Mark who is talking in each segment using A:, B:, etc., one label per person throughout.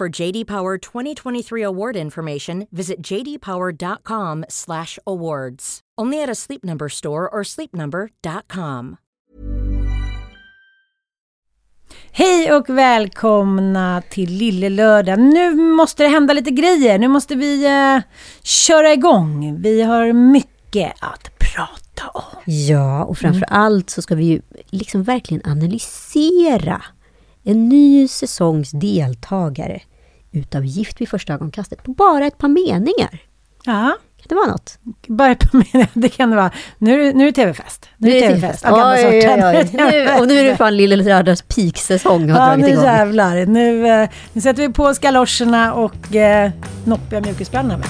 A: For JD Power 2023 award information, visit jdpower.com/awards. Only at a Sleep Number store or sleepnumber.com.
B: Hej och välkomna till Lille Lördag. Nu måste det hända lite grejer. Nu måste vi eh, köra igång. Vi har mycket att prata om.
C: Ja, och framför allt så ska vi ju liksom verkligen analysera en ny säsongs deltagare utav Gift vid första ögonkastet på bara ett par meningar.
B: Ja,
C: Kan det vara något?
B: bara på mig. Det kan det vara. Nu, nu är det tv-fest. Nu är det tv-fest. av gamla
C: Oj, oj, oj. Nu, och nu är det fan Lille Lördags peaksäsong har
B: Ja,
C: dragit
B: nu
C: igång.
B: jävlar. Nu, eh, nu sätter vi på galoscherna och eh, noppiga mjukisbrallorna med.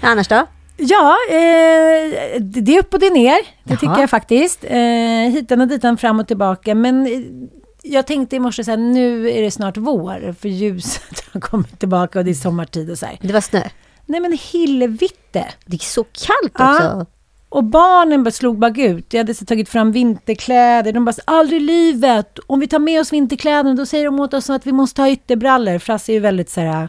C: Annars då?
B: Ja, eh, det är upp och det är ner. Det
C: Jaha.
B: tycker jag faktiskt. Eh, hitan och ditan, fram och tillbaka. Men eh, jag tänkte i morse så här, nu är det snart vår. För ljuset har kommit tillbaka och det är sommartid och så här.
C: Det var snö.
B: Nej men hillevitte.
C: Det är så kallt
B: Ja.
C: också.
B: Och barnen bara slog bakut. Jag hade så tagit fram vinterkläder. De bara, aldrig i livet. Om vi tar med oss vinterkläderna, då säger de åt oss att vi måste ha ytterbrallor. Frasse är ju väldigt så här,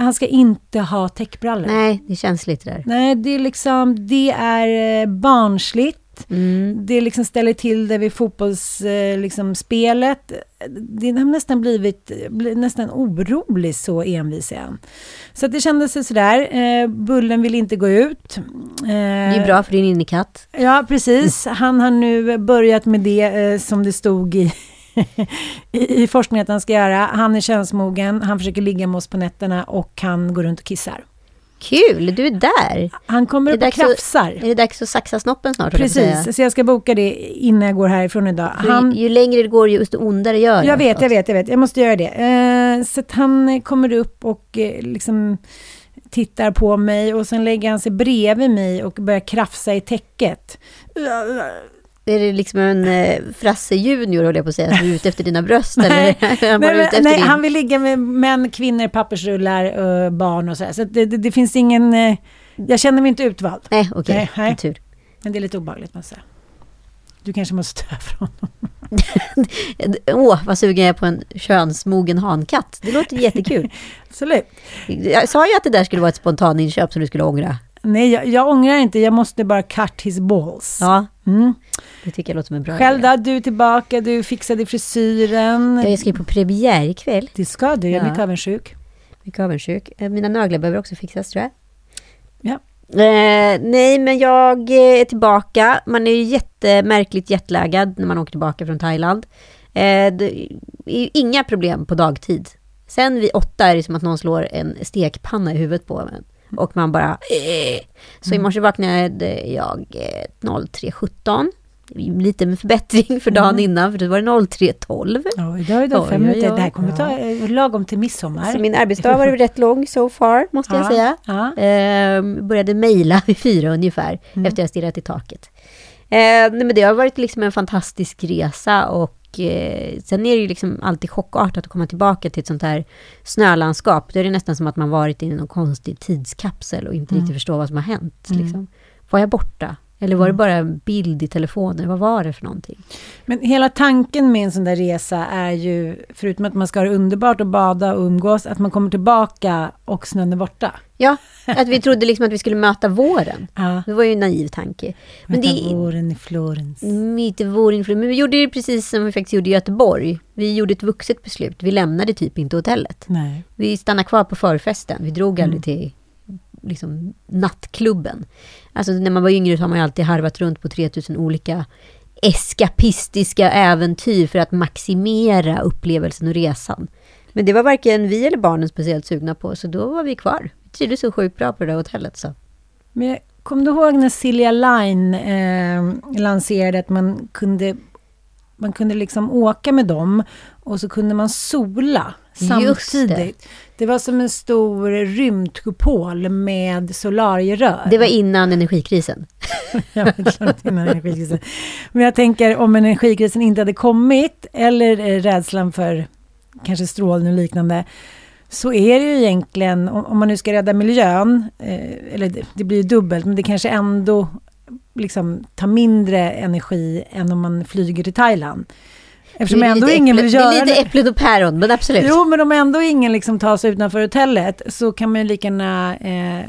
B: han ska inte ha täckbrallor.
C: Nej, det känns lite där.
B: Nej, det är liksom, det är eh, barnsligt.
C: Mm.
B: Det liksom ställer till det vid fotbollsspelet. Liksom, spelet. det har nästan blivit bli, nästan orolig, så envis är han. Så det kändes sådär. Eh, bullen vill inte gå ut. Eh,
C: Det är bra för din innekatt.
B: Ja, precis. Han har nu börjat med det eh, som det stod i, i, i forskningen att han ska göra. Han är könsmogen, han försöker ligga med oss på nätterna och han går runt och kissar.
C: Kul, du är där.
B: Han kommer upp och
C: dags att-
B: krafsar.
C: Är det dags att saxa snoppen snart? jag
B: Precis, så jag ska boka det innan jag går härifrån idag. Han,
C: Ju längre det går, ju ondare gör det.
B: jag vet, jag vet, jag vet. Jag måste göra det. Eh, så att han kommer upp och eh, liksom tittar på mig och sen lägger han sig bredvid mig och börjar krafsa i täcket.
C: Är det liksom en eh, Frasse junior, höll jag på att säga, som är ute efter dina bröst?
B: Nej,
C: eller är han
B: nej,
C: din...
B: han vill ligga med män, kvinnor, pappersrullar, eh, barn och sådär. Så det, det, det finns ingen... eh, jag känner mig inte utvald.
C: Nej, okej.
B: Nej.
C: Tur.
B: Men det är lite obehagligt, måste jag säga. Du kanske måste ta ifrån honom.
C: Åh, vad sugen jag är på en könsmogen hankatt. Det låter jättekul.
B: Absolut.
C: Jag sa ju att det där skulle vara ett spontaninköp som du skulle ångra.
B: Nej, jag, jag ångrar inte. Jag måste bara cut his balls.
C: Ja,
B: Mm.
C: det tycker jag låter som en bra
B: Själv
C: idé.
B: Du är tillbaka, du fixade frisyren.
C: Jag ska ju på premiär ikväll.
B: Det ska du, jag är
C: Ja.
B: mycket avundsjuk.
C: Mycket avundsjuk. Eh, Mina naglar behöver också fixas tror jag.
B: Ja.
C: Eh, nej, men jag eh, är tillbaka. Man är ju jättemärkligt jetlaggad när man åker tillbaka från Thailand. Eh, det är ju inga problem på dagtid. Sen vid åtta är det som att någon slår en stekpanna i huvudet på en. Och man bara... Eh. Så i morse vaknade jag eh, 03.17. Lite med förbättring för dagen innan, för då var det 03.12.
B: Ja, idag är det fem minuter. Det här kommer ta eh, lagom till midsommar.
C: Så min arbetsdag var rätt lång so far, måste jag
B: Ja,
C: säga. Ehm, började mejla vid fyra ungefär, efter jag stirrat i taket. Ehm, men det har varit liksom en fantastisk resa och eh, sen är det ju liksom alltid chockartat att komma tillbaka till ett sånt här snölandskap. Då är det nästan som att man varit i någon konstig tidskapsel och inte riktigt förstår vad som har hänt. Liksom. Var jag borta? Eller var det bara en bild i telefonen? Vad var det för någonting?
B: Men hela tanken med en sån där resa är ju, förutom att man ska ha det underbart att bada och umgås, att man kommer tillbaka och snön är borta.
C: Ja, att vi trodde liksom att vi skulle möta våren.
B: Ja.
C: Det var ju en naiv tanke. Men
B: Möta
C: det
B: våren i Florens.
C: Mitt i våren. Men vi gjorde det precis som vi faktiskt gjorde i Göteborg. Vi gjorde ett vuxet beslut. Vi lämnade typ inte hotellet.
B: Nej.
C: Vi stannade kvar på förfesten. Vi drog aldrig till liksom, nattklubben. Alltså när man var yngre så har man ju alltid harvat runt på 3000 olika eskapistiska äventyr för att maximera upplevelsen och resan. Men det var varken vi eller barnen speciellt sugna på, så då var vi kvar. Vi trivdes så sjukt bra på det där hotellet. Så.
B: Men kommer du ihåg när Silja Line eh, lanserade att man kunde, man kunde liksom åka med dem och så kunde man sola samtidigt. Det. var som en stor rymdkupol med solarierör.
C: Det var innan energikrisen.
B: Innan energikrisen. Men jag tänker om energikrisen inte hade kommit, eller eh, rädslan för kanske strålning och liknande, så är det ju egentligen, om man nu ska rädda miljön, eh, eller det, det blir ju dubbelt, men det kanske ändå liksom tar mindre energi än om man flyger till Thailand. Eftersom
C: det
B: ändå ingen
C: äpple,
B: vill
C: det
B: göra
C: är lite äpplet och päron, men absolut.
B: Jo, men om ändå ingen liksom tar sig utanför hotellet så kan man ju lika gärna eh,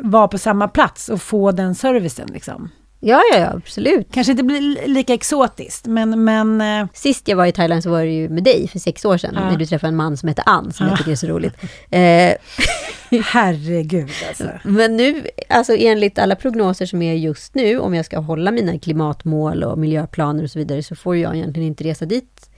B: vara på samma plats och få den servicen. Liksom.
C: Ja, ja, ja, absolut.
B: Kanske inte blir li- lika exotiskt, men, men eh,
C: Sist jag var i Thailand så var det ju med dig för sex år sedan,
B: Ja.
C: när du träffade en man som heter Ann, som
B: Ja.
C: jag tycker är så roligt. Eh,
B: herregud alltså.
C: men nu, alltså enligt alla prognoser som är just nu, om jag ska hålla mina klimatmål och miljöplaner och så vidare, så får jag egentligen inte resa dit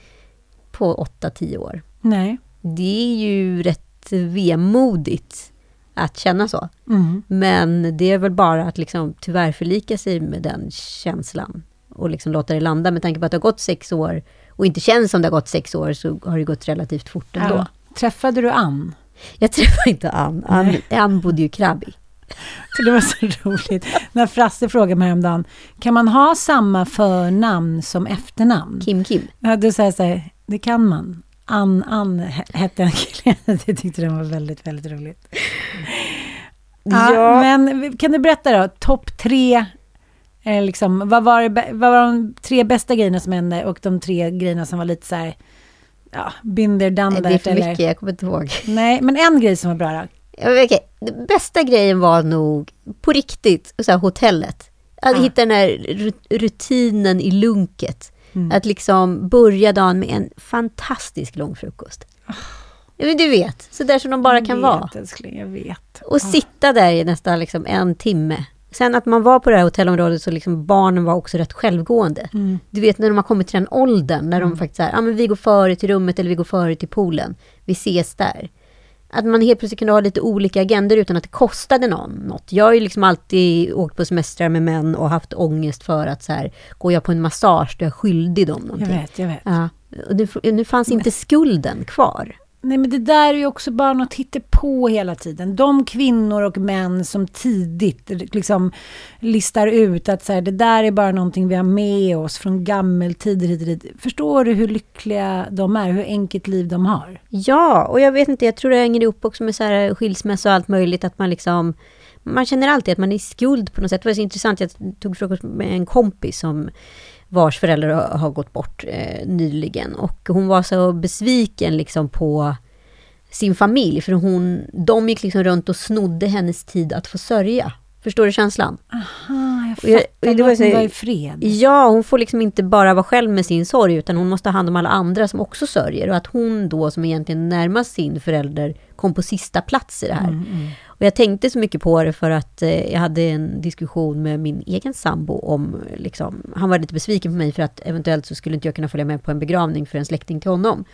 C: på 8-10 år.
B: Nej.
C: Det är ju rätt vemodigt att känna så.
B: Mm.
C: Men det är väl bara att liksom tyvärr förlika sig med den känslan och liksom låta det landa. Med tanke på att det har gått sex år och inte känns som det har gått sex år så har det gått relativt fort ändå.
B: Ja. Träffade du Ann?
C: Jag träffade inte Ann. Ann, Ann bodde ju Krabi.
B: För det var så roligt. När Frasse frågade mig häromdagen, kan man ha samma förnamn som efternamn?
C: Kim Kim.
B: Ja, då säger jag så här, det kan man. Ann, Ann he- hette den killen. Jag tyckte det var väldigt, väldigt roligt. Ja,
C: Ja.
B: Men kan du berätta då, topp tre, eh, liksom, vad, var det, vad var de tre bästa grejerna som hände och de tre grejerna som var lite så här, ja, binder, done
C: Nej, det är för
B: eller?
C: mycket, jag kommer inte ihåg.
B: Nej, men en grej som var bra då.
C: Okej, den bästa grejen var nog på riktigt, så här, hotellet. Att
B: Ja.
C: hitta den här ru- rutinen i lunket.
B: Mm.
C: Att liksom börja dagen med en fantastisk lång frukost. Ja, men du vet, så där som de bara
B: Jag
C: kan
B: vet,
C: vara.
B: älskling, jag vet.
C: Och sitta där i nästan liksom en timme. Sen att man var på det här hotellområdet så liksom barnen var också rätt självgående.
B: Mm.
C: Du vet när de har kommit till den åldern, när de faktiskt säger, ja men vi går före till rummet eller vi går före till poolen. Vi ses där. Att man helt plötsligt kunde ha lite olika agender utan att det kostade någon något. Jag har ju liksom alltid åkt på semestrar med män och haft ångest för att så här, går jag på en massage, då är jag skyldig dem
B: Jag
C: någonting.
B: vet, jag vet.
C: Ja. Och nu, nu fanns inte skulden kvar.
B: Nej, men det där är ju också bara något på hela tiden. De kvinnor och män som tidigt liksom listar ut att så här, det där är bara någonting vi har med oss från gammeltider hit och dit. Förstår du hur lyckliga de är? Hur enkelt liv de har?
C: Ja, och jag vet inte, jag tror det hänger ihop också med så här skilsmässa och allt möjligt, att man liksom man känner alltid att man är i skuld på något sätt. Det var så intressant, jag tog frukost med en kompis som vars föräldrar har- gått bort eh, nyligen. Och hon var så besviken liksom på sin familj, för hon, de gick liksom runt och snodde hennes tid att få sörja. Förstår du känslan?
B: Aha, jag
C: Och jag-
B: fattar.
C: och det var så-
B: vara i fred.
C: Ja, hon får liksom inte bara vara själv med sin sorg, utan hon måste ha hand om alla andra som också sörjer. Och att hon då, som egentligen närmast sin förälder, kom på sista plats i det här. Och jag tänkte så mycket på det för att eh, jag hade en diskussion med min egen sambo om, eh, liksom, han var lite besviken på mig för att eventuellt så skulle inte jag kunna följa med på en begravning för en släkting till honom.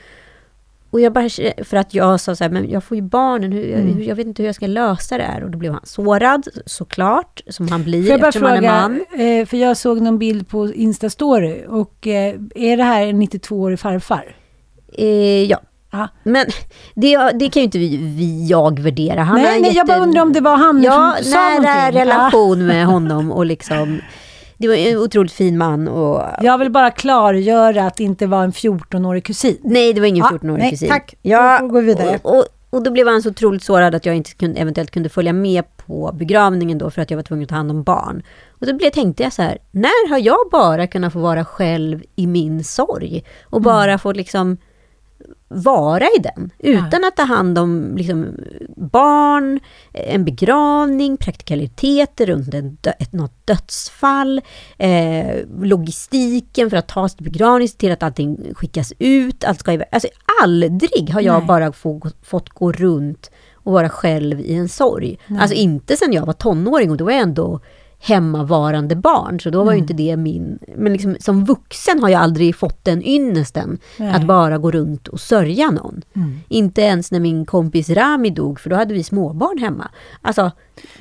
C: Och jag bara, för att jag sa så här, men jag får ju barnen, hur, jag, hur- jag vet inte hur jag ska lösa det här. Och då blev han sårad, såklart, som han blir
B: jag bara
C: eftersom han är
B: fråga,
C: man.
B: eh, för jag såg någon bild på Insta-story och eh, är det här en 92-årig farfar?
C: Eh, ja.
B: Ja.
C: Men det, det kan ju inte vi, vi jag värdera. Han
B: nej, nej, jag bara undrar om det var han
C: Ja,
B: som sa
C: nära
B: någonting.
C: relation med honom och liksom... Det var en otroligt fin man och...
B: Ja. Jag vill bara klargöra att det inte var en 14-årig kusin.
C: Nej, det var ingen
B: Ja,
C: 14-årig
B: nej,
C: kusin.
B: tack.
C: Ja,
B: Då går vi vidare.
C: Och, och, och då blev han så otroligt sårad att jag inte kunde, eventuellt kunde följa med på begravningen då för att jag var tvungen att ta hand om barn. Och då blev, tänkte jag så här, när har jag bara kunnat få vara själv i min sorg? Och bara få liksom vara i den, utan ja. att ta hand om liksom, barn, en begravning, praktikaliteter runt en dö något dödsfall, eh, logistiken för att ta sig till begravning, se till att allting skickas ut, allt ska iväg. Alltså aldrig har jag Nej. bara få, fått gå runt och vara själv i en sorg. Nej. Alltså inte sen jag var tonåring och då var jag ändå hemmavarande barn, så då var mm. ju inte det min... Men liksom, som vuxen har jag aldrig fått den ynnesten, Nej. att bara gå runt och sörja någon. Mm. Inte ens när min kompis Rami dog, för då hade vi småbarn hemma. Alltså,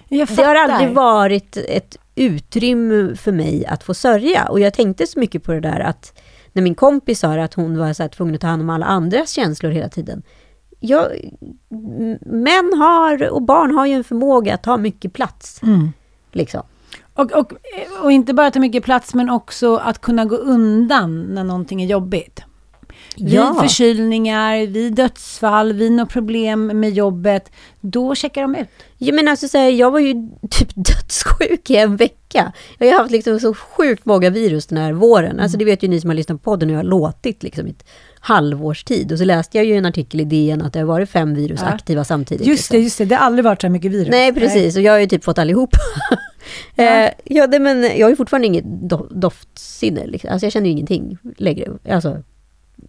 C: det har aldrig varit ett utrymme för mig att få sörja. Och jag tänkte så mycket på det där att när min kompis sa att hon var så här tvungen att ta hand om alla andras känslor hela tiden. Jag, män har, och barn har ju en förmåga att ta mycket plats. Mm. Liksom.
B: Och, och, och inte bara ta mycket plats, men också att kunna gå undan när någonting är jobbigt. Ja. Vid förkylningar, vid dödsfall, vid något problem med jobbet, då checkar de ut.
C: Ja, men alltså, så här, jag var ju typ dödssjuk i en vecka. Jag har haft liksom så sjukt många virus den här våren. Mm. Alltså det vet ju ni som har lyssnat på podden, jag har låtit liksom halvårs tid. Och så läste jag ju en artikel i DN att det har varit fem virus ja. aktiva samtidigt.
B: Just det, liksom. just det, det har aldrig varit så mycket virus.
C: Nej, precis. Nej. Och jag har ju typ fått allihop. Ja. Eh, ja, det, men jag har ju fortfarande inget do doftsinne. Liksom. Alltså jag känner ju ingenting längre. Alltså,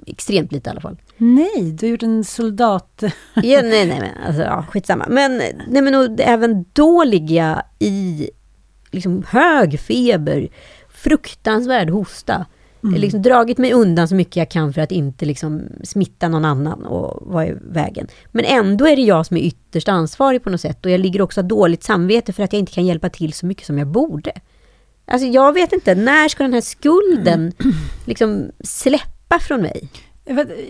C: extremt lite i alla fall.
B: Nej, du har gjort en soldat...
C: ja, nej, nej, men alltså, ja, skitsamma. Men, nej, men och, även då ligger jag i liksom, hög feber, fruktansvärd hosta. Mm. Liksom dragit mig undan så mycket jag kan för att inte liksom smitta någon annan och vara i vägen. Men ändå är det jag som är ytterst ansvarig på något sätt och jag ligger också dåligt samvete för att jag inte kan hjälpa till så mycket som jag borde. Alltså jag vet inte, när ska den här skulden mm. liksom släppa från mig?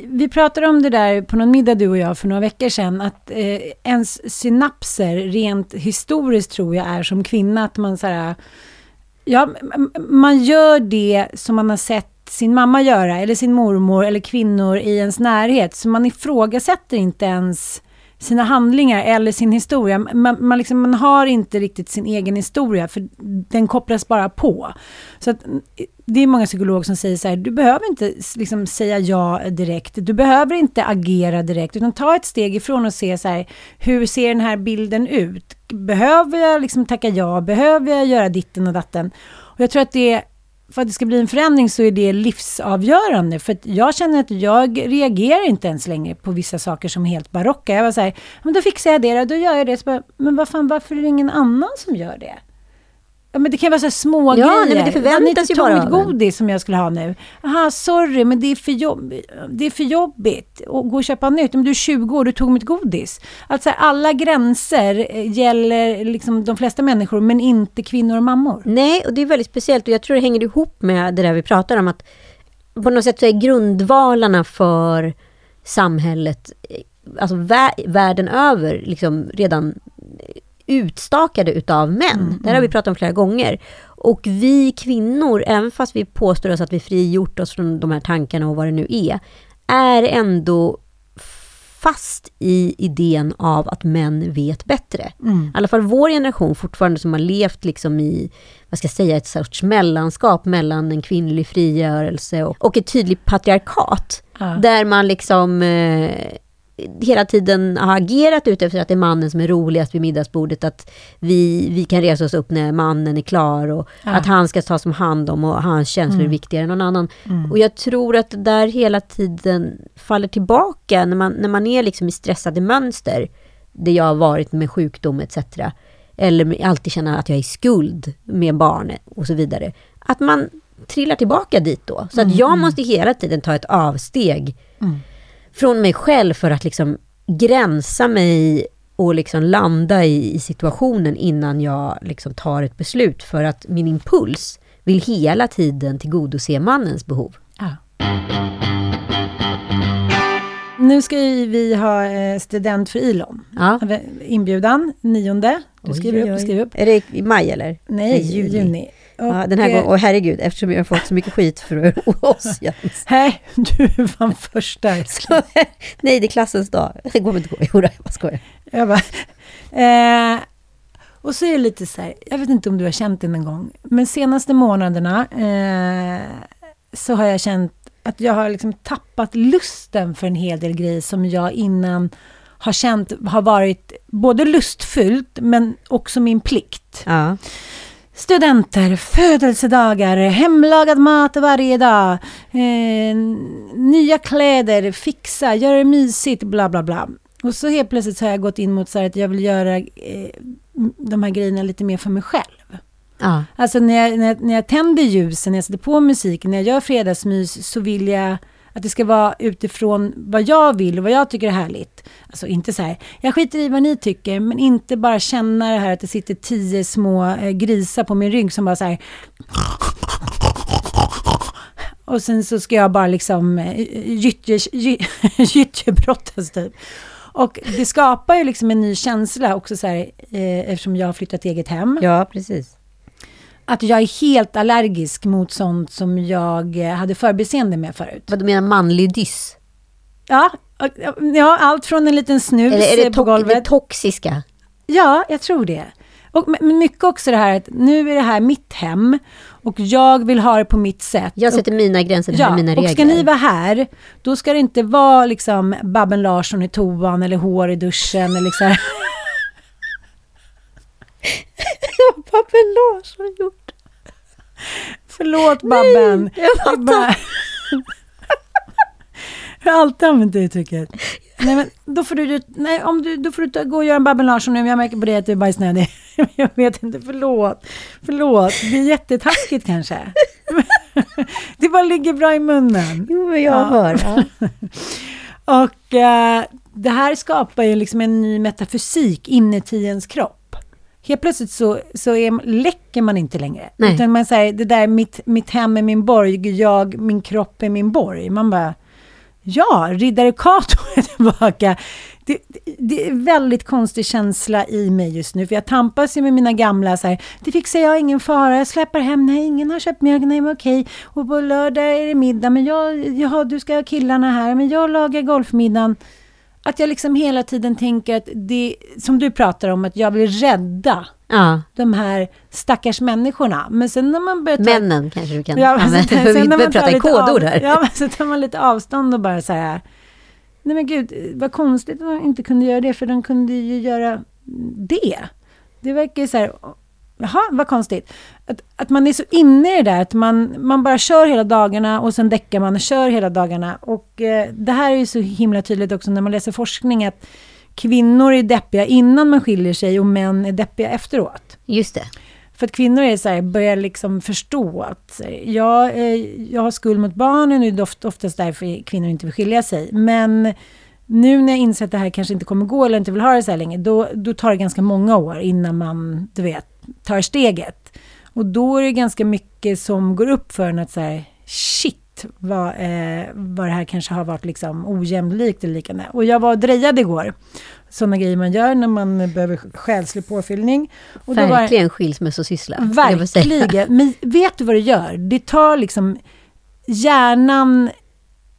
B: Vi pratade om det där på någon middag du och jag för några veckor sedan, att eh, ens synapser rent historiskt tror jag är som kvinna, att man så här, Ja, man gör det som man har sett sin mamma göra, eller sin mormor, eller kvinnor i ens närhet. Så man ifrågasätter inte ens sina handlingar eller sin historia. Man, man, liksom, man har inte riktigt sin egen historia, för den kopplas bara på. Så att, det är många psykologer som säger så här, du behöver inte liksom säga ja direkt. Du behöver inte agera direkt, utan ta ett steg ifrån och se så här, hur ser den här bilden ut? Behöver jag liksom tacka ja? Behöver jag göra ditten och datten? Och jag tror att det för att det ska bli en förändring så är det livsavgörande. För jag känner att jag reagerar inte ens längre på vissa saker som är helt barocka. Jag var så här, men då fixar jag det, då gör jag det. Så bara, men vad fan, varför är det ingen annan som gör det? Ja, men det kan vara så små ja, grejer. Nej, men det förväntas ju bara godis som jag skulle ha nu. Aha, sorry, men det är för, jobb, det är för jobbigt att gå och köpa nytt. Men du är 20 år, du tog mitt godis. Alltså alla gränser eh, gäller liksom de flesta människor, men inte kvinnor och mammor.
C: Nej, och det är väldigt speciellt. Och jag tror det hänger ihop med det där vi pratar om. Att på något sätt så är grundvalarna för samhället, eh, alltså världen över, liksom redan utstakade utav män. Mm, det här har vi mm. pratat om flera gånger. Och vi kvinnor, även fast vi påstår oss att vi frigjort oss från de här tankarna och vad det nu är, är ändå fast i idén av att män vet bättre. Mm. I alla fall vår generation fortfarande som har levt liksom i, vad ska jag säga, ett sorts mellanskap mellan en kvinnlig frigörelse och, och ett tydligt patriarkat. Ja. Där man liksom eh, hela tiden har agerat ut efter att det är mannen som är roligast vid middagsbordet. Att vi, vi kan resa oss upp när mannen är klar och ja. att han ska tas om hand om och hans känslor mm. är viktigare än någon annan. Mm. Och jag tror att det där hela tiden faller tillbaka när man, när man är liksom i stressade mönster. Det jag har varit med sjukdom etc. Eller alltid känna att jag är i skuld med barnet och så vidare. Att man trillar tillbaka dit då. Så att mm, jag mm. måste hela tiden ta ett avsteg mm från mig själv för att liksom gränsa mig och liksom landa i, i situationen innan jag liksom tar ett beslut. För att min impuls vill hela tiden tillgodose mannens behov. Ja.
B: Nu ska vi ha eh, student för Ilon. Ja. Inbjudan, nionde. Du skriver upp, skriver upp.
C: Är det i maj eller?
B: Nej, juni. juni.
C: Och, ja, den här gången, och herregud, eftersom jag har fått så mycket skit för oss Jens.
B: Nej, du vann första.
C: Nej, det är klassens dag. Det går inte gå. Jo, jag skojar.
B: Jag bara, eh, Och så är det lite så här, jag vet inte om du har känt det någon gång, men senaste månaderna eh, så har jag känt att jag har liksom tappat lusten för en hel del grejer som jag innan har känt har varit både lustfyllt men också min plikt.
C: Ja.
B: Studenter, födelsedagar, hemlagad mat varje dag, eh, nya kläder, fixa, göra det mysigt, bla bla bla. Och så helt plötsligt så har jag gått in mot så att jag vill göra eh, de här grejerna lite mer för mig själv.
C: Ja.
B: Alltså när jag, när, jag, när jag tänder ljusen, när jag sätter på musiken, när jag gör fredagsmys så vill jag att det ska vara utifrån vad jag vill och vad jag tycker är härligt. Alltså inte så här, jag skiter i vad ni tycker, men inte bara känna det här att det sitter tio små eh, grisar på min rygg som bara så här... Och sen så ska jag bara liksom eh, gyttjebrottas typ. Och det skapar ju liksom en ny känsla också så här, eh, eftersom jag har flyttat eget hem
C: ja, precis
B: att jag är helt allergisk mot sånt som jag eh, hade förbiseende med förut.
C: Vad du menar manlig dyss?
B: Ja, och- ja allt från en liten snus
C: Eller är det,
B: på golvet.
C: det toxiska?
B: Ja, jag tror det. Och, mycket också det här att nu är det här mitt hem och jag vill ha det på mitt sätt.
C: Jag sätter mina gränser, det här är mina
B: och
C: regler.
B: ska ni vara här, då ska det inte vara liksom Babben Larsson i toan eller hår i duschen eller liksom.
C: Babben Larsson gjort?
B: Förlåt Babben.
C: jag
B: Det är bara- Jag har alltid använt det uttrycket. Nej, men då får du, nej, om du, då får du ta, gå och göra en Babben Larsson nu. Jag märker på det att du är bajsnödig. Jag vet inte, förlåt. Förlåt, det är jättetaskigt kanske. Det bara ligger bra i munnen.
C: Jo, men jag
B: Ja.
C: hör. Ja.
B: Och eh, det här skapar ju liksom en ny metafysik inuti ens kropp. Helt plötsligt så, så är, läcker man inte längre.
C: Nej.
B: Utan man säger, det där mitt, mitt hem är min borg, jag, min kropp är min borg. Man bara, ja, riddare Kato är tillbaka. Det, det- det är väldigt konstig känsla i mig just nu, för jag tampas ju med mina gamla så här, det fixar jag, ingen fara, jag släpper hem, nej, ingen har köpt mjölk, nej, men okej, och på lördag är det middag, men jag, jaha, du ska ha killarna här, men jag lagar golfmiddagen. Att jag liksom hela tiden tänker att det, som du pratar om, att jag vill rädda
C: ja.
B: de här stackars människorna. Men sen när man börjar ta
C: Männen kanske du kan
B: Ja,
C: använda,
B: sen-
C: vi börjar prata i kodord här.
B: Ja, men så tar man lite avstånd och bara så här. Nej men gud, vad konstigt att de inte kunde göra det, för de kunde ju göra det. Det verkar ju så här, jaha, vad konstigt. Att, att man är så inne i det där, att man, man bara kör hela dagarna och sen däckar man och kör hela dagarna. Och eh, det här är ju så himla tydligt också när man läser forskning, att kvinnor är deppiga innan man skiljer sig och män är deppiga efteråt.
C: Just det.
B: För att kvinnor är så här, börjar liksom förstå att jag, eh, jag har skuld mot barnen och det är oft- oftast därför kvinnor inte vill skilja sig. Men nu när jag inser att det här kanske inte kommer gå eller inte vill ha det så här länge, då, då tar det ganska många år innan man, du vet, tar steget. Och då är det ganska mycket som går upp för en att så här, shit, vad, eh, vad det här kanske har varit liksom ojämlikt eller liknande. Och jag var och drejade igår. Sådana grejer man gör när man behöver själslig påfyllning. Och då var det-
C: Verkligen skilsmässosyssla.
B: Verkligen. Men vet du vad det gör? Det tar liksom hjärnan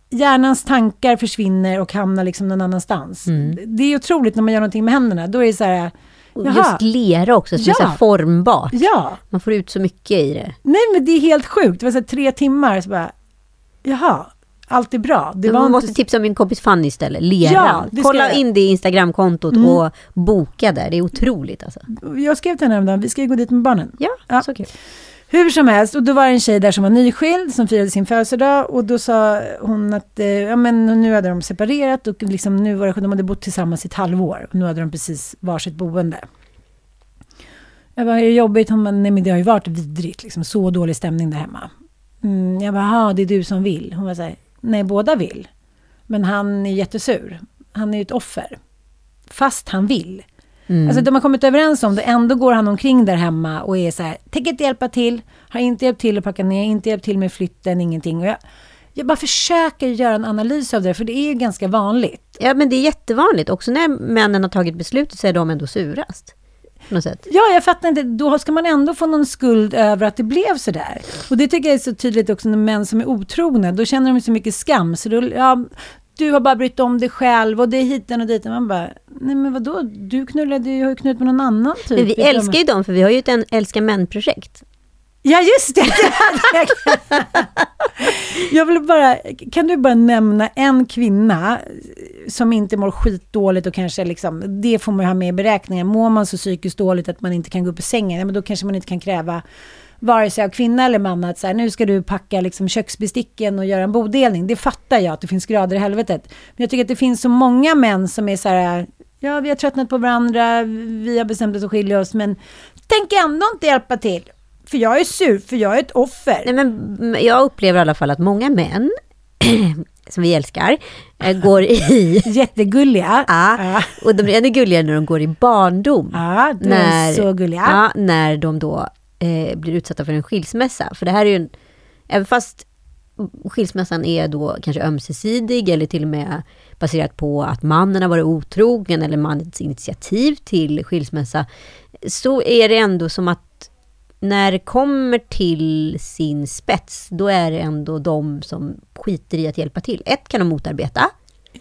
B: Hjärnans tankar försvinner och hamnar liksom någon annanstans.
C: Mm.
B: Det är otroligt när man gör någonting med händerna. Då är det så här,
C: Och
B: jaha,
C: Just lera också, som är så
B: Ja.
C: formbart.
B: ja,
C: Man får ut så mycket i det.
B: nej men det är helt sjukt. Det var så tre timmar, så bara, jaha, allt är bra. Det
C: man
B: inte
C: måste tipsa om min kompis Fanny istället, leran.
B: Ja,
C: Kolla in det Instagramkontot
B: Mm.
C: och boka där. Det är otroligt alltså.
B: Jag skrev till henne häromdagen, vi ska ju gå dit med barnen.
C: Ja,
B: Ja.
C: så kul.
B: Hur som helst, och då var det en tjej där som var nyskild som firade sin födelsedag och då sa hon att eh, ja, men nu hade de separerat och liksom nu var det, de hade bott tillsammans i ett halvår och nu hade de precis varsitt boende. Jag bara, är det jobbigt? Hon bara, nej men det har ju varit vidrigt, liksom, så dålig stämning där hemma. Mm, jag bara, "Jaha, det är du som vill? Hon var så här, nej båda vill. Men han är jättesur. Han är ju ett offer. Fast han vill.
C: Mm.
B: Alltså de har kommit överens om det, ändå går han omkring där hemma och är så här, tänker inte hjälpa till, har inte hjälpt till att packa ner, inte hjälpt till med flytten, ingenting. Och jag, jag bara försöker göra en analys av det, för det är ju ganska vanligt.
C: Ja, men det är jättevanligt. Också när männen har tagit beslutet så är de ändå surast.
B: Ja, jag fattar inte, då ska man ändå få någon skuld över att det blev så där. Och det tycker jag är så tydligt också när män som är otrogna, då känner de så mycket skam, så då, ja, du har bara brytt om dig själv och det är hiten och dit. Man bara, nej men vadå, du knullade ju, har ju knullat med någon annan typ.
C: Men vi älskar ju dem, för vi har ju ett älska män-projekt.
B: Ja, just det! jag vill bara, kan du bara nämna en kvinna som inte mår skitdåligt och kanske liksom, det får man ha med i beräkningen. Mår man så psykiskt dåligt att man inte kan gå upp i sängen, ja, men då kanske man inte kan kräva vare sig av kvinna eller man att så här, nu ska du packa liksom köksbesticken och göra en bodelning. Det fattar jag att det finns grader i helvetet. Men jag tycker att det finns så många män som är så här, ja vi har tröttnat på varandra, vi har bestämt oss att skilja oss, men tänk ändå inte hjälpa till. För jag är sur, för jag är ett offer.
C: Nej, men jag upplever i alla fall att många män, som vi älskar, eh, går i...
B: Jättegulliga.
C: Ja, och de är ännu gulligare när de går i barndom.
B: Ja, de
C: när,
B: är så gulliga.
C: Ja, när de då eh, blir utsatta för en skilsmässa. För det här är ju en... Även fast skilsmässan är då kanske ömsesidig eller till och med baserat på att mannen har varit otrogen eller mannens initiativ till skilsmässa, så är det ändå som att när det kommer till sin spets, då är det ändå de som skiter i att hjälpa till. Ett, kan de motarbeta.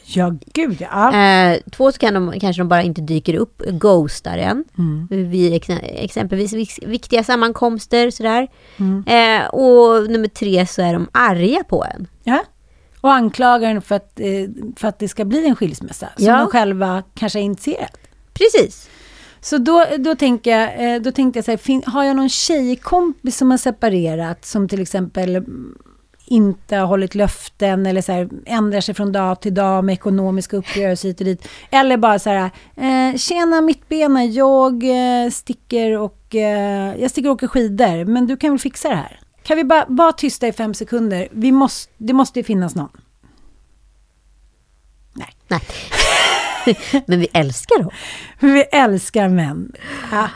B: Ja, gud ja.
C: Eh, två, så kan de, kanske de bara inte dyker upp, ghostar en. Mm. Vid ex exempelvis viktiga sammankomster sådär. Mm. Eh, och nummer tre, så är de arga på en.
B: Ja. Och anklagar en för att, eh, för att det ska bli en skilsmässa. Som ja. de själva kanske har initierat.
C: Precis.
B: Så då, då, tänker jag, eh, då tänkte jag så här, har jag någon tjejkompis som har separerat, som till exempel inte har hållit löften eller så här, ändrar sig från dag till dag med ekonomiska uppgörelser hit och dit. Eller bara så här, eh, tjena mittbena, jag eh, sticker och eh, jag sticker och åker skidor, men du kan väl fixa det här? Kan vi bara vara tysta i fem sekunder? Vi måste, det måste ju finnas någon. Nej.
C: Nej. men vi älskar dem.
B: Vi älskar män. Ja.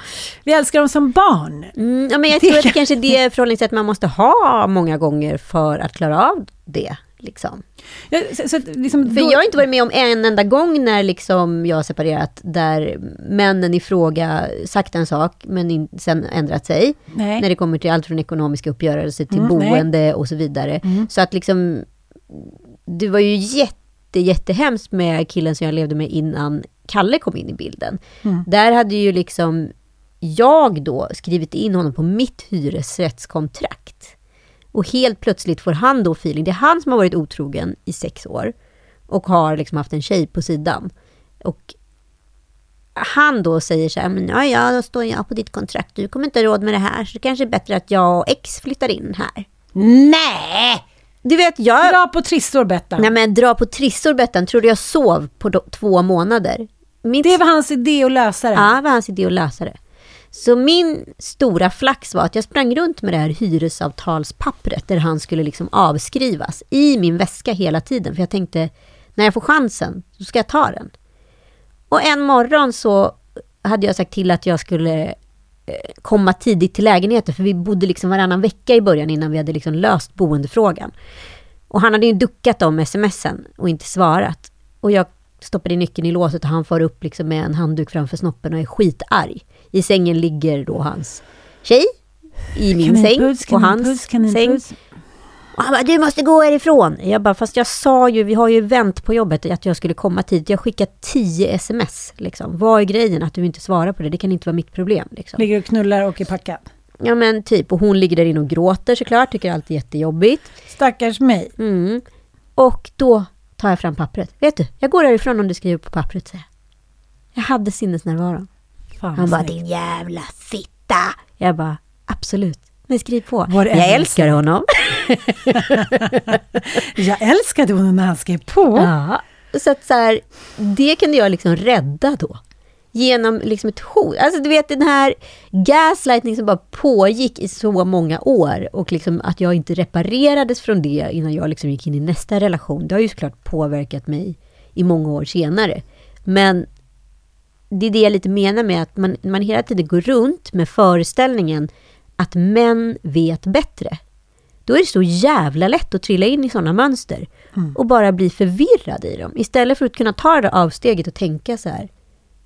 B: Vi älskar dem som barn.
C: Mm, ja, men jag tror att det kanske är det förhållningssätt man måste ha många gånger för att klara av det. Liksom.
B: Ja, så, så, liksom,
C: för jag har inte varit med om en enda gång när liksom jag har separerat, där männen i fråga sagt en sak, men in, sen ändrat sig. Nej. När det kommer till allt från ekonomiska uppgörelser till mm, boende nej. och så vidare. Mm. Så att liksom, det var ju jätte jätte, jättehemskt med killen som jag levde med innan Kalle kom in i bilden. Mm. Där hade ju liksom jag då skrivit in honom på mitt hyresrättskontrakt. Och helt plötsligt får han då feeling. Det är han som har varit otrogen i sex år. Och har liksom haft en tjej på sidan. Och han då säger så här, men ja, ja, då står jag på ditt kontrakt. Du kommer inte ha råd med det här. Så det kanske är bättre att jag och X flyttar in här.
B: Nej!
C: Du vet, jag...
B: Dra på trissor Bettan.
C: Nej men dra på trissor Bettan, tror du jag sov på två månader?
B: Min... Det var hans idé att lösa det.
C: Ja, det var hans idé att lösa det. Så min stora flax var att jag sprang runt med det här hyresavtalspappret där han skulle liksom avskrivas i min väska hela tiden. För jag tänkte, när jag får chansen så ska jag ta den. Och en morgon så hade jag sagt till att jag skulle komma tidigt till lägenheten, för vi bodde liksom varannan vecka i början innan vi hade liksom löst boendefrågan. Och han hade ju duckat om smsen och inte svarat. Och jag stoppade nyckeln i låset och han far upp liksom med en handduk framför snoppen och är skitarg. I sängen ligger då hans tjej i min säng och hans säng. Och han bara, du måste gå härifrån. Jag bara, fast jag sa ju, vi har ju vänt på jobbet att jag skulle komma tidigt. Jag skickar tio sms. Liksom. Vad är grejen att du inte svarar på det? Det kan inte vara mitt problem. Liksom.
B: Ligger och knullar och är packad.
C: Ja men typ, och hon ligger där inne och gråter såklart, tycker allt är jättejobbigt.
B: Stackars mig.
C: Mm. Och då tar jag fram pappret. Vet du, jag går härifrån om du skriver på pappret, säger jag. hade sinnesnärvaron. Han bara, din jävla fitta. Jag bara, absolut. Men skriv på. Jag älskar honom.
B: jag älskade honom när han skrev på.
C: Ja, så att så här, det kunde jag liksom rädda då. Genom liksom ett hot. Alltså du vet den här gaslightning som bara pågick i så många år och liksom att jag inte reparerades från det innan jag liksom gick in i nästa relation. Det har ju såklart påverkat mig i många år senare. Men det är det jag lite menar med att man, man hela tiden går runt med föreställningen att män vet bättre. Då är det så jävla lätt att trilla in i sådana mönster mm. och bara bli förvirrad i dem. Istället för att kunna ta det avsteget och tänka så här,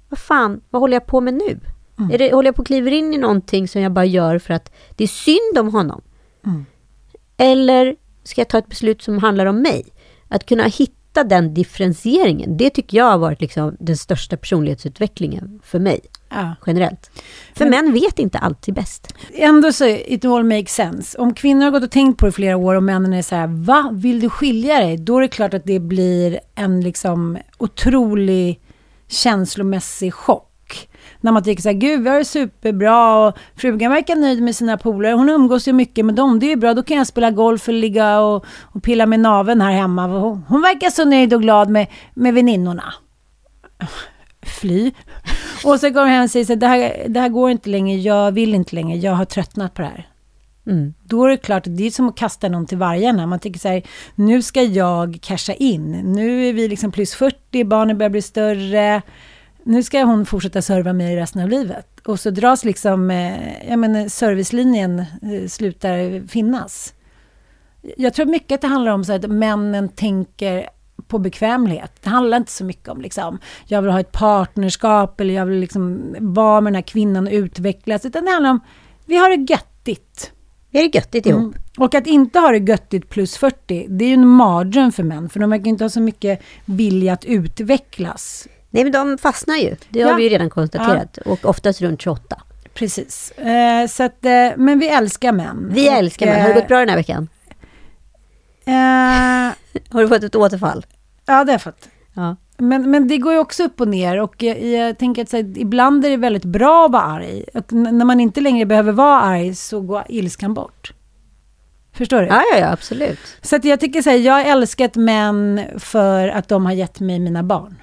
C: vad fan, vad håller jag på med nu? Mm. Är det, håller jag på att kliva in i någonting som jag bara gör för att det är synd om honom? Mm. Eller ska jag ta ett beslut som handlar om mig? Att kunna hitta hitta den differentieringen, det tycker jag har varit liksom den största personlighetsutvecklingen för mig,
B: Ja.
C: generellt. För män vet inte alltid bäst.
B: Ändå så, it all makes sense. Om kvinnor har gått och tänkt på det i flera år och männen är så här, va, vill du skilja dig? Då är det klart att det blir en liksom otrolig känslomässig chock. När man tycker så här, gud vi har det superbra och frugan verkar nöjd med sina polare. Hon umgås ju mycket med dem, det är ju bra. Då kan jag spela golf och ligga och, och pilla med naveln här hemma. Hon, hon verkar så nöjd och glad med, med väninnorna. Fly. Och så går hon hem och säger så här, det här, det här går inte längre, jag vill inte längre, jag har tröttnat på det här.
C: Mm.
B: Då är det klart, det är som att kasta någon till vargarna. Man tycker så här, nu ska jag casha in. Nu är vi liksom plus 40, barnen börjar bli större. Nu ska hon fortsätta serva mig resten av livet. Och så dras liksom, eh, jag menar, servicelinjen eh, slutar finnas. Jag tror mycket att det handlar om så att männen tänker på bekvämlighet. Det handlar inte så mycket om liksom, jag vill ha ett partnerskap eller jag vill liksom vara med den här kvinnan och utvecklas. Utan det handlar om, vi har det göttigt.
C: Vi är det göttigt ihop.
B: Mm. Och att inte ha det göttigt plus 40, det är ju en mardröm för män. För de verkar inte ha så mycket vilja att utvecklas.
C: Nej, men de fastnar ju. Det
B: Ja.
C: har vi ju redan konstaterat. Och oftast runt 28.
B: Precis. Eh, så att, eh, men vi älskar män.
C: Vi
B: Och,
C: älskar män. Har det gått bra den här veckan?
B: Eh,
C: Har du fått ett återfall?
B: ja, det har jag fått.
C: Ja.
B: Men, men det går ju också upp och ner och jag, jag tänker att här, ibland är det väldigt bra att vara arg. Och när man inte längre behöver vara arg så går ilskan bort. Förstår du?
C: Ja, ja, ja, absolut.
B: Så jag tycker så här, jag har älskat män för att de har gett mig mina barn.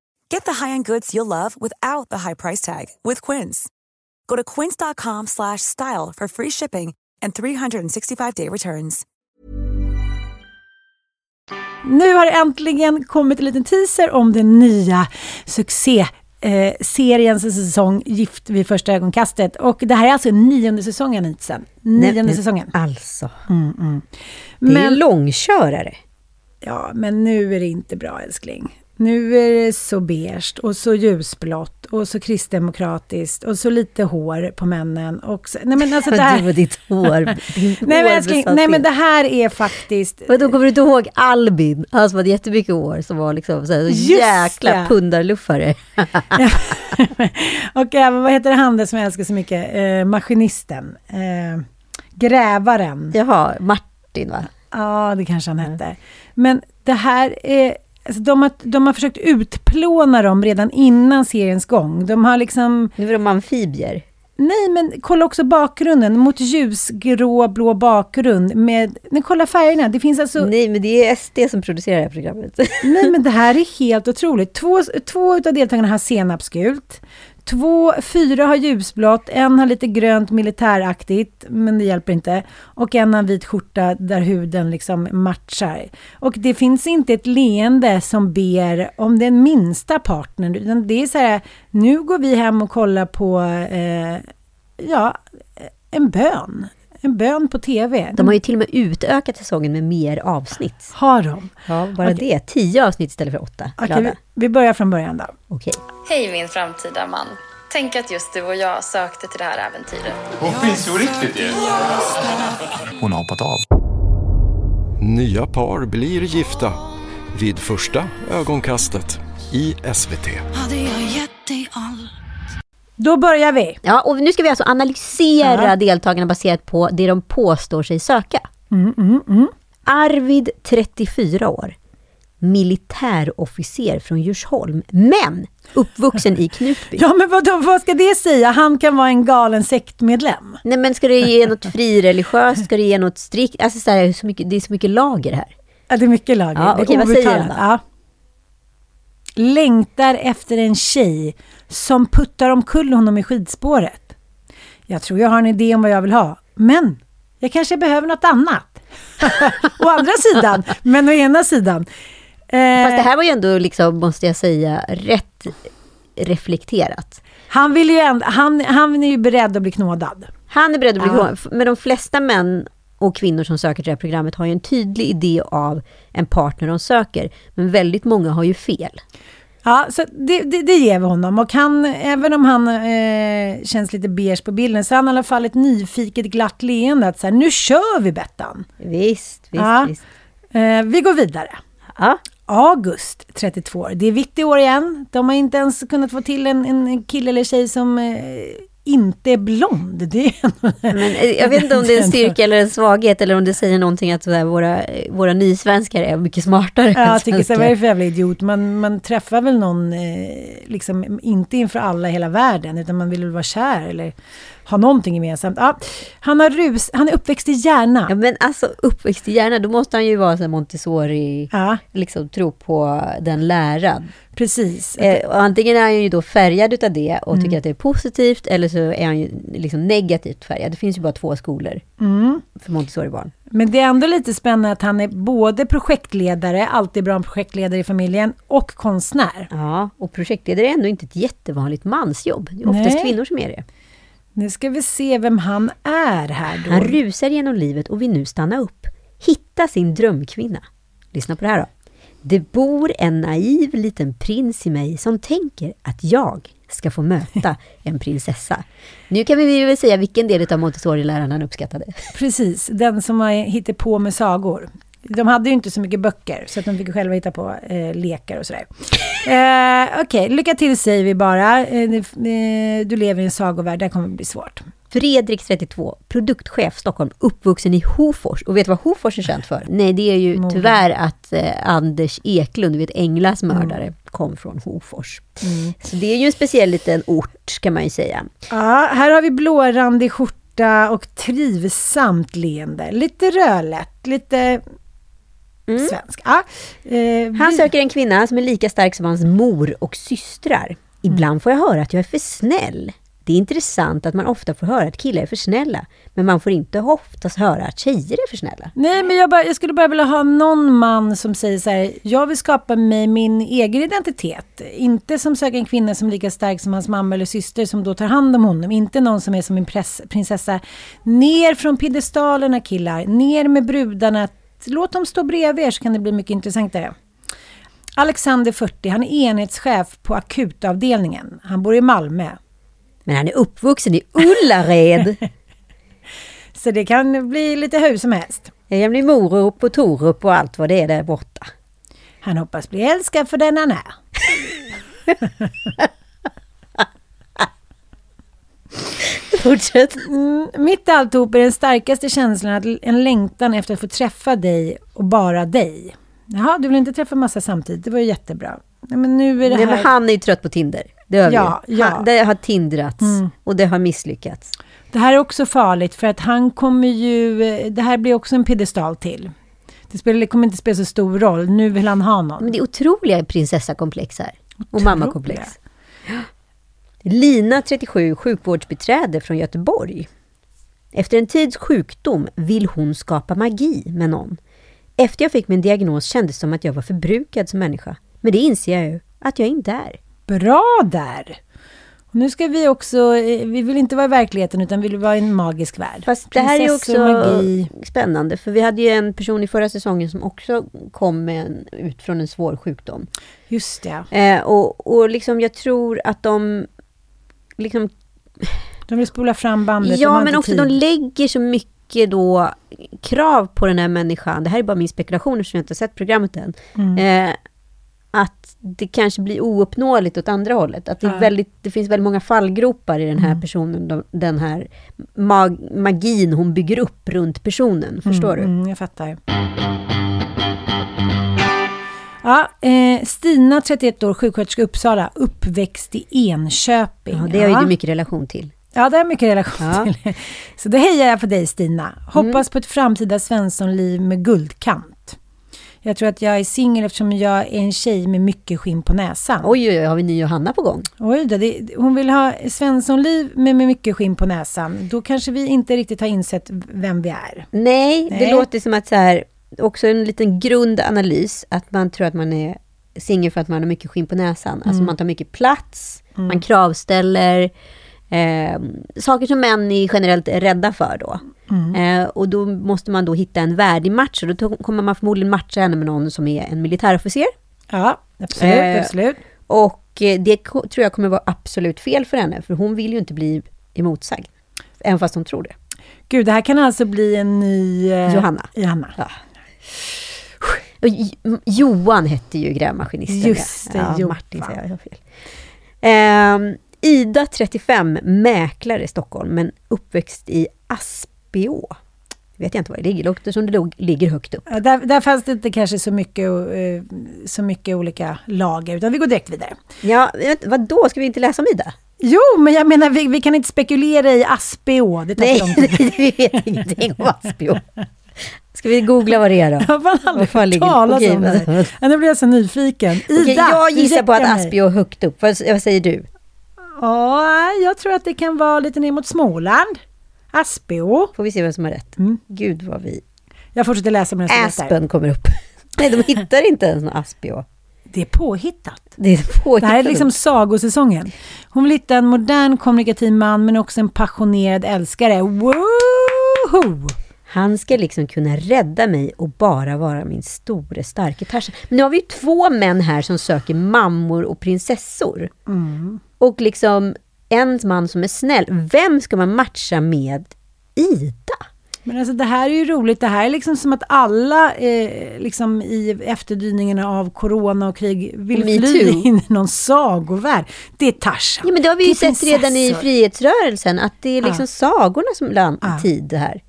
D: Get the high-end goods you'll love without the high price tag with Quince. Go to quince.com slash style for free shipping and 365-day returns.
B: Nu har det äntligen kommit en liten teaser om den nya succé eh, seriens säsong Gift vid första ögonkastet. Och det här är alltså nionde säsongen, Nitsen. Nionde
C: Nej,
B: säsongen.
C: Alltså.
B: Mm,
C: Det är
B: Men,
C: långkörare.
B: ja, men nu är det inte bra, älskling. Nu är det så beige och så ljusblått och så kristdemokratiskt och så lite hår på männen. Och så, nej, men alltså det
C: Du
B: här,
C: och ditt hår.
B: Nej, men älskling, nej, men det här är faktiskt...
C: Och då kommer du inte ihåg Albin, han som hade jättemycket hår, som var liksom så här, så jäkla
B: det.
C: pundarluffare.
B: och även, vad heter han det som jag älskar så mycket? Eh, maskinisten. Eh, grävaren.
C: Jaha, Martin va?
B: Ja, det kanske han hette. Men det här är... Alltså de, har, de har försökt utplåna dem redan innan seriens gång. De har liksom...
C: Nu är de amfibier.
B: Nej, men kolla också bakgrunden. Mot ljusgrå, blå bakgrund. Med, nej, kolla färgerna. Det finns alltså...
C: Nej, men det är SD som producerar det här programmet.
B: Nej, men det här är helt otroligt. Två, två av deltagarna har senapsgult. Två, fyra har ljusblått. En har lite grönt militäraktigt, men det hjälper inte. Och en har en vit skjorta där huden liksom matchar. Och det finns inte ett leende som ber om den minsta partnern. Utan det är så här, nu går vi hem och kollar på, eh, ja, en bön. En bön på TV.
C: De har ju till och med utökat säsongen med mer avsnitt.
B: Har de?
C: Ja, bara det. Tio avsnitt istället för åtta.
B: Okej, vi, vi börjar från början då.
C: Okej.
E: Hej min framtida man. Tänk att just du och jag sökte till det här äventyret.
F: Hon finns ju riktigt ju. Hon har hoppat av.
G: Nya par blir gifta vid första ögonkastet i SVT.
B: Då börjar vi.
C: Ja, och nu ska vi alltså analysera
B: Ja.
C: deltagarna baserat på det de påstår sig söka.
B: Mm, mm, mm.
C: Arvid, 34 år. militärofficer från Djursholm, men uppvuxen i Knutby.
B: Ja, men vad, vad ska det säga? Han kan vara en galen sektmedlem.
C: Nej, men ska det ge något frireligiöst? Ska det ge något strikt? Alltså, så här, så mycket, det är så mycket lager här.
B: Ja, det är mycket lager.
C: Ja, okej, vad säger han då?
B: Ja. Längtar efter en tjej som puttar omkull honom i skidspåret. Jag tror jag har en idé om vad jag vill ha, men jag kanske behöver något annat. å andra sidan, men å ena sidan. Eh,
C: Fast det här var ju ändå, liksom, måste jag säga, rätt reflekterat.
B: han, vill ju ändå, han, han är ju beredd att bli knådad.
C: Han är beredd att bli
B: Ja.
C: ja. Men de flesta män och kvinnor som söker till det här programmet har ju en tydlig idé av en partner de söker. Men väldigt många har ju fel.
B: Ja, så det, det, det ger vi honom. Och han, även om han eh, känns lite beige på bilden, så har han i alla fall ett nyfiket glatt leende. Att så här, nu kör vi Bettan!
C: Visst, visst,
B: Ja.
C: visst.
B: Eh, vi går vidare.
C: Ja.
B: August, 32 år. Det är vitt i år igen. De har inte ens kunnat få till en, en kille eller tjej som eh, inte är blond. Det är
C: Men eh, jag vet inte om det är en styrka eller en svaghet eller om det säger någonting att sådär, våra, eh, våra nysvenskar är mycket smartare
B: Ja, jag tycker så vad är det för jävla idiot? Man, man träffar väl någon, eh, liksom inte inför alla i hela världen, utan man vill väl vara kär eller ha någonting gemensamt. Ja, han, har rus, han är uppväxt i Järna.
C: Ja, men alltså uppväxt i hjärna, då måste han ju vara så Montessori,
B: Ja,
C: liksom tro på den läran.
B: precis.
C: Eh, antingen är han ju då färgad utav det och
B: Mm.
C: tycker att det är positivt, eller så är han ju liksom negativt färgad. Det finns ju bara två skolor
B: Mm.
C: för Montessori-barn.
B: Men det är ändå lite spännande att han är både projektledare, alltid bra projektledare i familjen, och konstnär.
C: Ja, och projektledare är ändå inte ett jättevanligt mansjobb. Det är oftast
B: Nej.
C: kvinnor som är det.
B: Nu ska vi se vem han är här då.
C: Han rusar genom livet och vill nu stanna upp. Hitta sin drömkvinna. Lyssna på det här då. Det bor en naiv liten prins i mig som tänker att jag ska få möta en prinsessa. Nu kan vi väl säga vilken del av Montessori-läran han uppskattade.
B: Precis, den som har hittat på med sagor. De hade ju inte så mycket böcker, så att de fick själva hitta på eh, lekar och sådär. Eh, Okej, lycka till säger vi bara. Eh, eh, du lever i en sagovärld, det här kommer bli svårt.
C: Fredrik 32, produktchef Stockholm, uppvuxen i Hofors. Och vet du vad Hofors är känt för? Nej, det är ju
B: Morden.
C: tyvärr att eh, Anders Eklund, du vet Englas mördare, kom från Hofors. Så det är ju en speciell liten ort kan man ju säga.
B: Ja, här har vi blårandig skjorta och trivsamt leende. Lite rödlätt, lite svensk. Ja, eh,
C: Han söker en kvinna som är lika stark som hans mor och systrar. Ibland får jag höra att jag är för snäll. Det är intressant att man ofta får höra att killar är för snälla, men man får inte oftast höra att tjejer är för snälla.
B: Nej, men jag, bara, jag skulle bara vilja ha någon man som säger så här, jag vill skapa mig min egen identitet. Inte som söker en kvinna som är lika stark som hans mamma eller syster som då tar hand om honom. Inte någon som är som en press, prinsessa. Ner från piedestalerna killar, ner med brudarna. Låt dem stå bredvid er så kan det bli mycket intressantare. Alexander 40, han är enhetschef på akutavdelningen. Han bor i Malmö.
C: Men han är uppvuxen i Ullared.
B: Så det kan bli lite hur som helst.
C: Jag kan bli Morup och Torup och allt vad det är där borta.
B: Han hoppas bli älskad för den han är.
C: Fortsätt.
B: Mm, mitt i alltihop är den starkaste känslan att en längtan efter att få träffa dig och bara dig. Jaha, du vill inte träffa massa samtidigt. Det var ju jättebra. Nej, men nu är det
C: Nej,
B: här...
C: men han är ju trött på Tinder. Det har vi
B: Ja, ja.
C: Det har tindrats
B: Mm.
C: och det har misslyckats.
B: Det här är också farligt för att han kommer ju... Det här blir också en piedestal till. Det, spelar, det kommer inte spela så stor roll. Nu vill han ha någon.
C: Men det är otroliga prinsessakomplex här. Och
B: Otroliga.
C: mammakomplex. Lina, 37, sjukvårdsbiträde från Göteborg. Efter en tids sjukdom vill hon skapa magi med någon. Efter jag fick min diagnos kändes det som att jag var förbrukad som människa. Men det inser jag ju att jag inte är.
B: Bra där! Och nu ska vi också... eh, Vi vill inte vara i verkligheten utan vi vill vara i en magisk värld.
C: Fast det här är också
B: magi.
C: spännande, för vi hade ju en person i förra säsongen som också kom med en, ut från en svår sjukdom.
B: Just det.
C: Eh, och, och liksom jag tror att de liksom
B: De vill spola fram bandet. de
C: Ja, men också
B: tid.
C: de lägger så mycket då krav på den här människan. Det här är bara min spekulation eftersom jag inte har sett programmet än.
B: Mm.
C: Eh, att det kanske blir ouppnåeligt åt andra hållet. Att det,
B: Ja.
C: väldigt, det finns väldigt många fallgropar i den här
B: Mm.
C: personen. de- Den här mag, magin hon bygger upp runt personen. Förstår
B: mm,
C: du?
B: Mm, jag fattar. Ja, Ja, eh, Stina, 31 år, sjuksköterska Uppsala, uppväxt i Enköping.
C: Ja, det har ju du mycket relation till.
B: Ja, det har jag mycket relation
C: Ja.
B: till. Så då hejar jag på dig Stina. Hoppas på ett framtida Svenssonliv med guldkant. Jag tror att jag är singel eftersom jag är en tjej med mycket skinn på näsan.
C: Oj, oj, oj, har vi ny Johanna på gång?
B: Oj då, det, hon vill ha Svenssonliv med, med mycket skinn på näsan. Då kanske vi inte riktigt har insett vem vi är.
C: Nej, det
B: Nej.
C: låter som att så här, också en liten grundanalys, att man tror att man är singel för att man har mycket skinn på näsan. Alltså
B: Mm.
C: man tar mycket plats, man kravställer, eh, saker som män är generellt är rädda för då.
B: Mm.
C: Eh, och då måste man då hitta en värdig match, och då kommer man förmodligen matcha henne med någon som är en militärofficer.
B: Ja, absolut,
C: Eh,
B: absolut.
C: Och eh, det tror jag kommer vara absolut fel för henne, för hon vill ju inte bli emotsagd. Även fast hon tror det.
B: Gud, det här kan alltså bli en ny... eh,
C: Johanna.
B: Johanna.
C: Ja. Och Johan hette ju grävmaskinisten.
B: Just det,
C: ja,
B: Johan.
C: Martin säger jag, fel. Ehm, Ida, 35, mäklare i Stockholm, men uppväxt i Aspå. Vet jag inte var det ligger, låter som det ligger högt upp.
B: Ja, Där, där fanns det inte kanske så mycket, eh, så mycket olika lager, utan vi går direkt vidare.
C: Ja, vet- vadå, ska vi inte läsa om Ida?
B: Jo, men jag menar, vi, vi kan inte spekulera i Aspå. Det tar
C: Nej, vi vet ingenting om Aspå. Ska vi googla vad det är då?
B: Jag har aldrig hört talas
C: okej,
B: om det här. Ja, Nu blir jag så nyfiken. Ida,
C: Okej, jag
B: du
C: gissar på att. Aspå är högt upp. Vad, vad säger du?
B: Ja, jag tror att det kan vara lite ner mot Småland. Aspå.
C: Får vi se vem som har rätt.
B: Mm.
C: Gud vad vi...
B: Jag fortsätter läsa medan läser.
C: Aspen kommer upp. Nej, de hittar inte ens någon Aspå.
B: Det är påhittat.
C: Det är
B: Det
C: påhittat.
B: här är liksom sagosäsongen. Hon vill hitta en modern kommunikativ man men också en passionerad älskare. Woho!
C: Han ska liksom kunna rädda mig och bara vara min store starke Tarzan. Men nu har vi ju två män här som söker mammor och prinsessor.
B: Mm.
C: Och liksom en man som är snäll. Vem ska man matcha med Ida?
B: Men alltså det här är ju roligt. Det här är liksom som att alla eh, liksom i efterdyningarna av corona och krig vill
C: Me
B: fly
C: too.
B: in i någon sagovärld. Det är Tarzan.
C: Ja, men det har vi ju sett redan i frihetsrörelsen, att det är liksom
B: Ja.
C: sagorna som land
B: Ja.
C: tid här.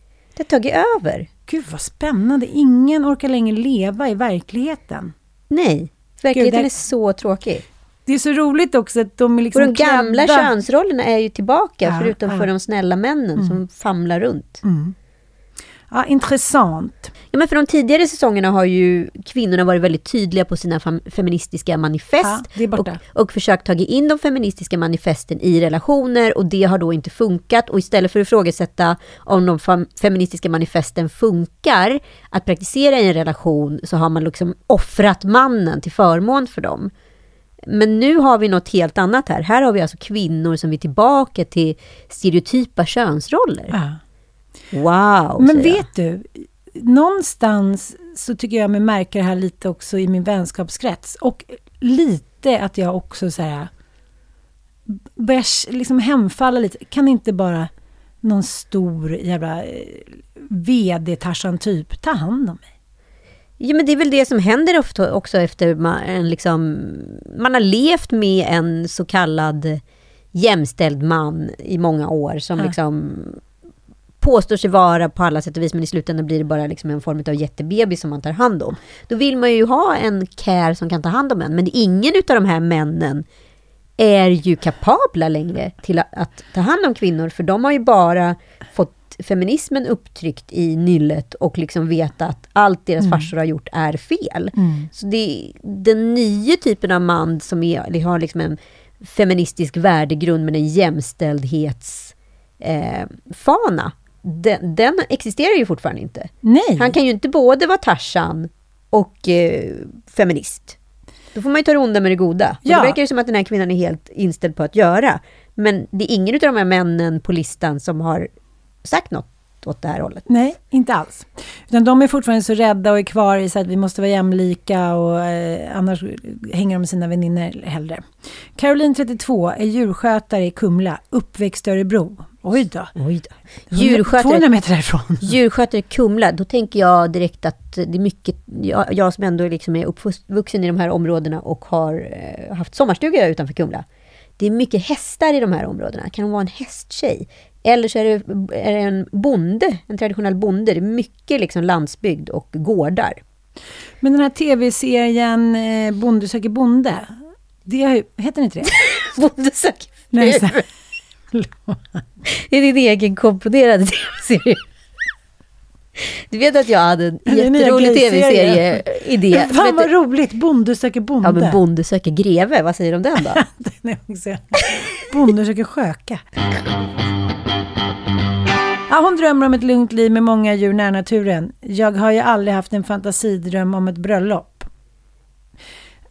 C: Det har tagit över.
B: Gud vad spännande. Ingen orkar längre leva i verkligheten.
C: Nej, verkligheten
B: det-
C: är så tråkig.
B: Det är så roligt också att de är
C: Och
B: liksom
C: de gamla
B: klädda-
C: könsrollerna är ju tillbaka,
B: Ja,
C: förutom
B: ja.
C: för de snälla männen som famlar runt.
B: Mm. Ja, intressant.
C: Ja, men för de tidigare säsongerna har ju kvinnorna varit väldigt tydliga på sina feministiska manifest.
B: Ja, är
C: och, och försökt ta in de feministiska manifesten i relationer och det har då inte funkat. Och istället för att ifrågasätta om de feministiska manifesten funkar att praktisera i en relation så har man liksom offrat mannen till förmån för dem. Men nu har vi något helt annat här. Här har vi alltså kvinnor som vill tillbaka till stereotypa könsroller.
B: Ja.
C: Wow!
B: Men
C: säger jag.
B: vet du, någonstans så tycker jag mig märka det här lite också i min vänskapskrets. Och lite att jag också så här börjar liksom hemfalla lite. Kan inte bara någon stor jävla eh, vd-Tarzan-typ ta hand om mig?
C: Ja, men det är väl det som händer ofta också efter man, liksom, man har levt med en så kallad jämställd man i många år som
B: Ja.
C: liksom påstår sig vara på alla sätt och vis, men i slutändan blir det bara liksom en form av jättebebis som man tar hand om. Då vill man ju ha en care som kan ta hand om en, men ingen av de här männen är ju kapabla längre till att, att ta hand om kvinnor, för de har ju bara fått feminismen upptryckt i nyllet och liksom veta att allt deras farsor har gjort är fel. Så det, den nya typen av man som är, har liksom en feministisk värdegrund med en jämställdhets eh, fana, den, den existerar ju fortfarande inte.
B: Nej.
C: Han kan ju inte både vara Tarzan och eh, feminist. Då får man ju ta det onda med det goda. Och
B: Ja.
C: Det verkar ju som att den här kvinnan är helt inställd på att göra. Men det är ingen av de här männen på listan som har sagt något åt det här hållet.
B: Nej, inte alls. Utan de är fortfarande så rädda och är kvar i så att vi måste vara jämlika och eh, annars hänger de med sina vänner hellre. Caroline, 32, är djurskötare i Kumla, uppväxt i Örebro. Oj då.
C: Oj då.
B: 200
C: Djurskötare,
B: meter därifrån.
C: djurskötare Kumla, då tänker jag direkt att det är mycket, jag, jag som ändå liksom är uppvuxen i de här områdena och har eh, haft sommarstuga utanför Kumla. Det är mycket hästar i de här områdena. Kan hon vara en hästtjej? Eller så är det, är det en bonde, en traditionell bonde. Det är mycket liksom landsbygd och gårdar.
B: Men den här tv-serien eh, Bonde söker bonde. Det heter inte det?
C: Bonde söker
B: så,
C: Det är din egen komponerade tv-serie. Du vet att jag hade en
B: Det är
C: jätterolig tv-serie-idé.
B: Fan vad roligt! Bonde söker bonde.
C: Ja, men Bonde söker greve, vad säger du om den då?
B: Den är bonde söker sköka. Ja, hon drömmer om ett lugnt liv med många djur nära naturen. Jag har ju aldrig haft en fantasidröm om ett bröllop.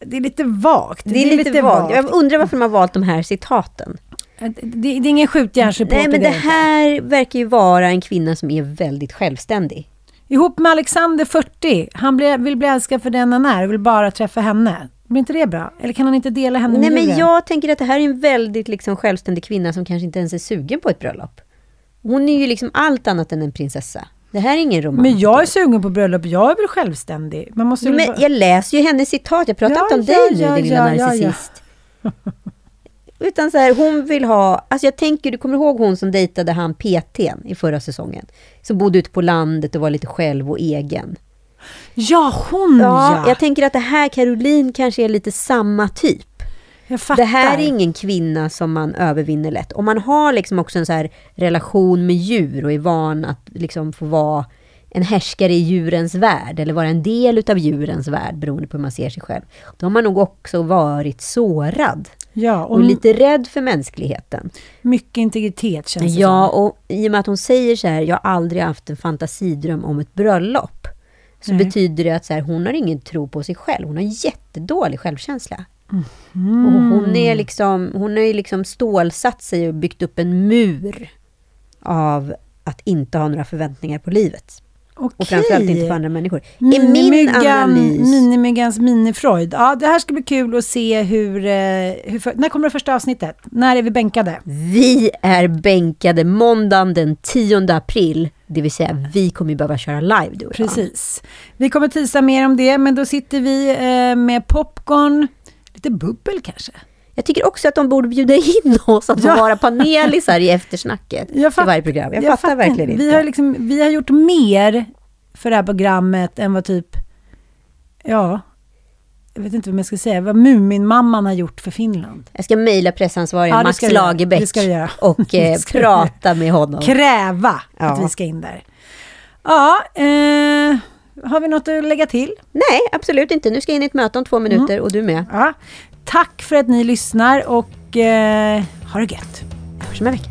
B: Det är lite vagt.
C: Det är lite vagt. Jag undrar varför de har valt de här citaten.
B: Det, det är ingen skjutjärnsreporter.
C: Nej, men det
B: inte.
C: här verkar ju vara en kvinna som är väldigt självständig.
B: Ihop med Alexander 40. Han blir, vill bli älskad för den han är och vill bara träffa henne. Blir inte det bra? Eller kan han inte dela henne
C: Nej,
B: med
C: men
B: djuren?
C: jag tänker att det här är en väldigt liksom, självständig kvinna som kanske inte ens är sugen på ett bröllop. Hon är ju liksom allt annat än en prinsessa. Det här är ingen romantiker.
B: Men jag är sugen på bröllop. Jag är väl självständig? Man måste
C: Men
B: bara-
C: jag läser ju hennes citat. Jag pratar
B: Ja,
C: inte om dig
B: ja,
C: nu,
B: ja,
C: din lilla
B: ja, ja, ja.
C: Utan så här, hon vill ha... Alltså jag tänker, du kommer ihåg hon som dejtade han PTn i förra säsungen? Som bodde ute på landet och var lite själv och egen.
B: Ja, hon
C: Ja,
B: ja!
C: jag tänker att det här, Caroline, kanske är lite samma typ. Det här är ingen kvinna som man övervinner lätt. Om man har liksom också en så relation med djur och är van att liksom få vara en härskare i djurens värld eller vara en del utav djurens värld beroende på hur man ser sig själv. Då har man nog också varit sårad
B: Ja, och,
C: och lite rädd för mänskligheten.
B: mycket integritet känns det
C: Ja,
B: som.
C: och i och med att hon säger så här, jag har aldrig haft en fantasidröm om ett bröllop. Så
B: Nej.
C: betyder det att så här, hon har ingen tro på sig själv. Hon har jättedålig självkänsla.
B: Mm.
C: Och hon är liksom, hon har ju liksom stålsatt sig och byggt upp en mur av att inte ha några förväntningar på livet. Och
B: Okej.
C: framförallt inte på andra människor.
B: Minimyggans minifreud. Ja, det här ska bli kul att se hur, eh, hur... för- När kommer det första avsnittet? När är vi bänkade?
C: Vi är bänkade måndagen den 10 april. Det vill säga, vi kommer ju behöva köra live och jag.
B: Precis. Vi kommer tisa mer om det, men då sitter vi eh, med popcorn, lite bubbel kanske.
C: Jag tycker också att de borde bjuda in oss att
B: Ja.
C: vara panelisar i eftersnacket
B: Jag
C: till varje program. Jag, fattar, verkligen inte.
B: Vi har, liksom, vi har gjort mer för det här programmet än vad typ, ja, jag vet inte vad jag ska säga, vad Muminmamman har gjort för Finland.
C: Jag ska mejla pressansvariga
B: Ja,
C: Max. Lagerbäck och eh, prata med honom.
B: Kräva
C: Ja.
B: att vi ska in där. Ja, eh, har vi något att lägga till?
C: Nej, absolut inte. Nu ska jag in i ett möte om två minuter
B: Mm.
C: och du med.
B: Ja. Tack för att ni lyssnar och eh, ha det gött.
C: Vi hörs om en vecka.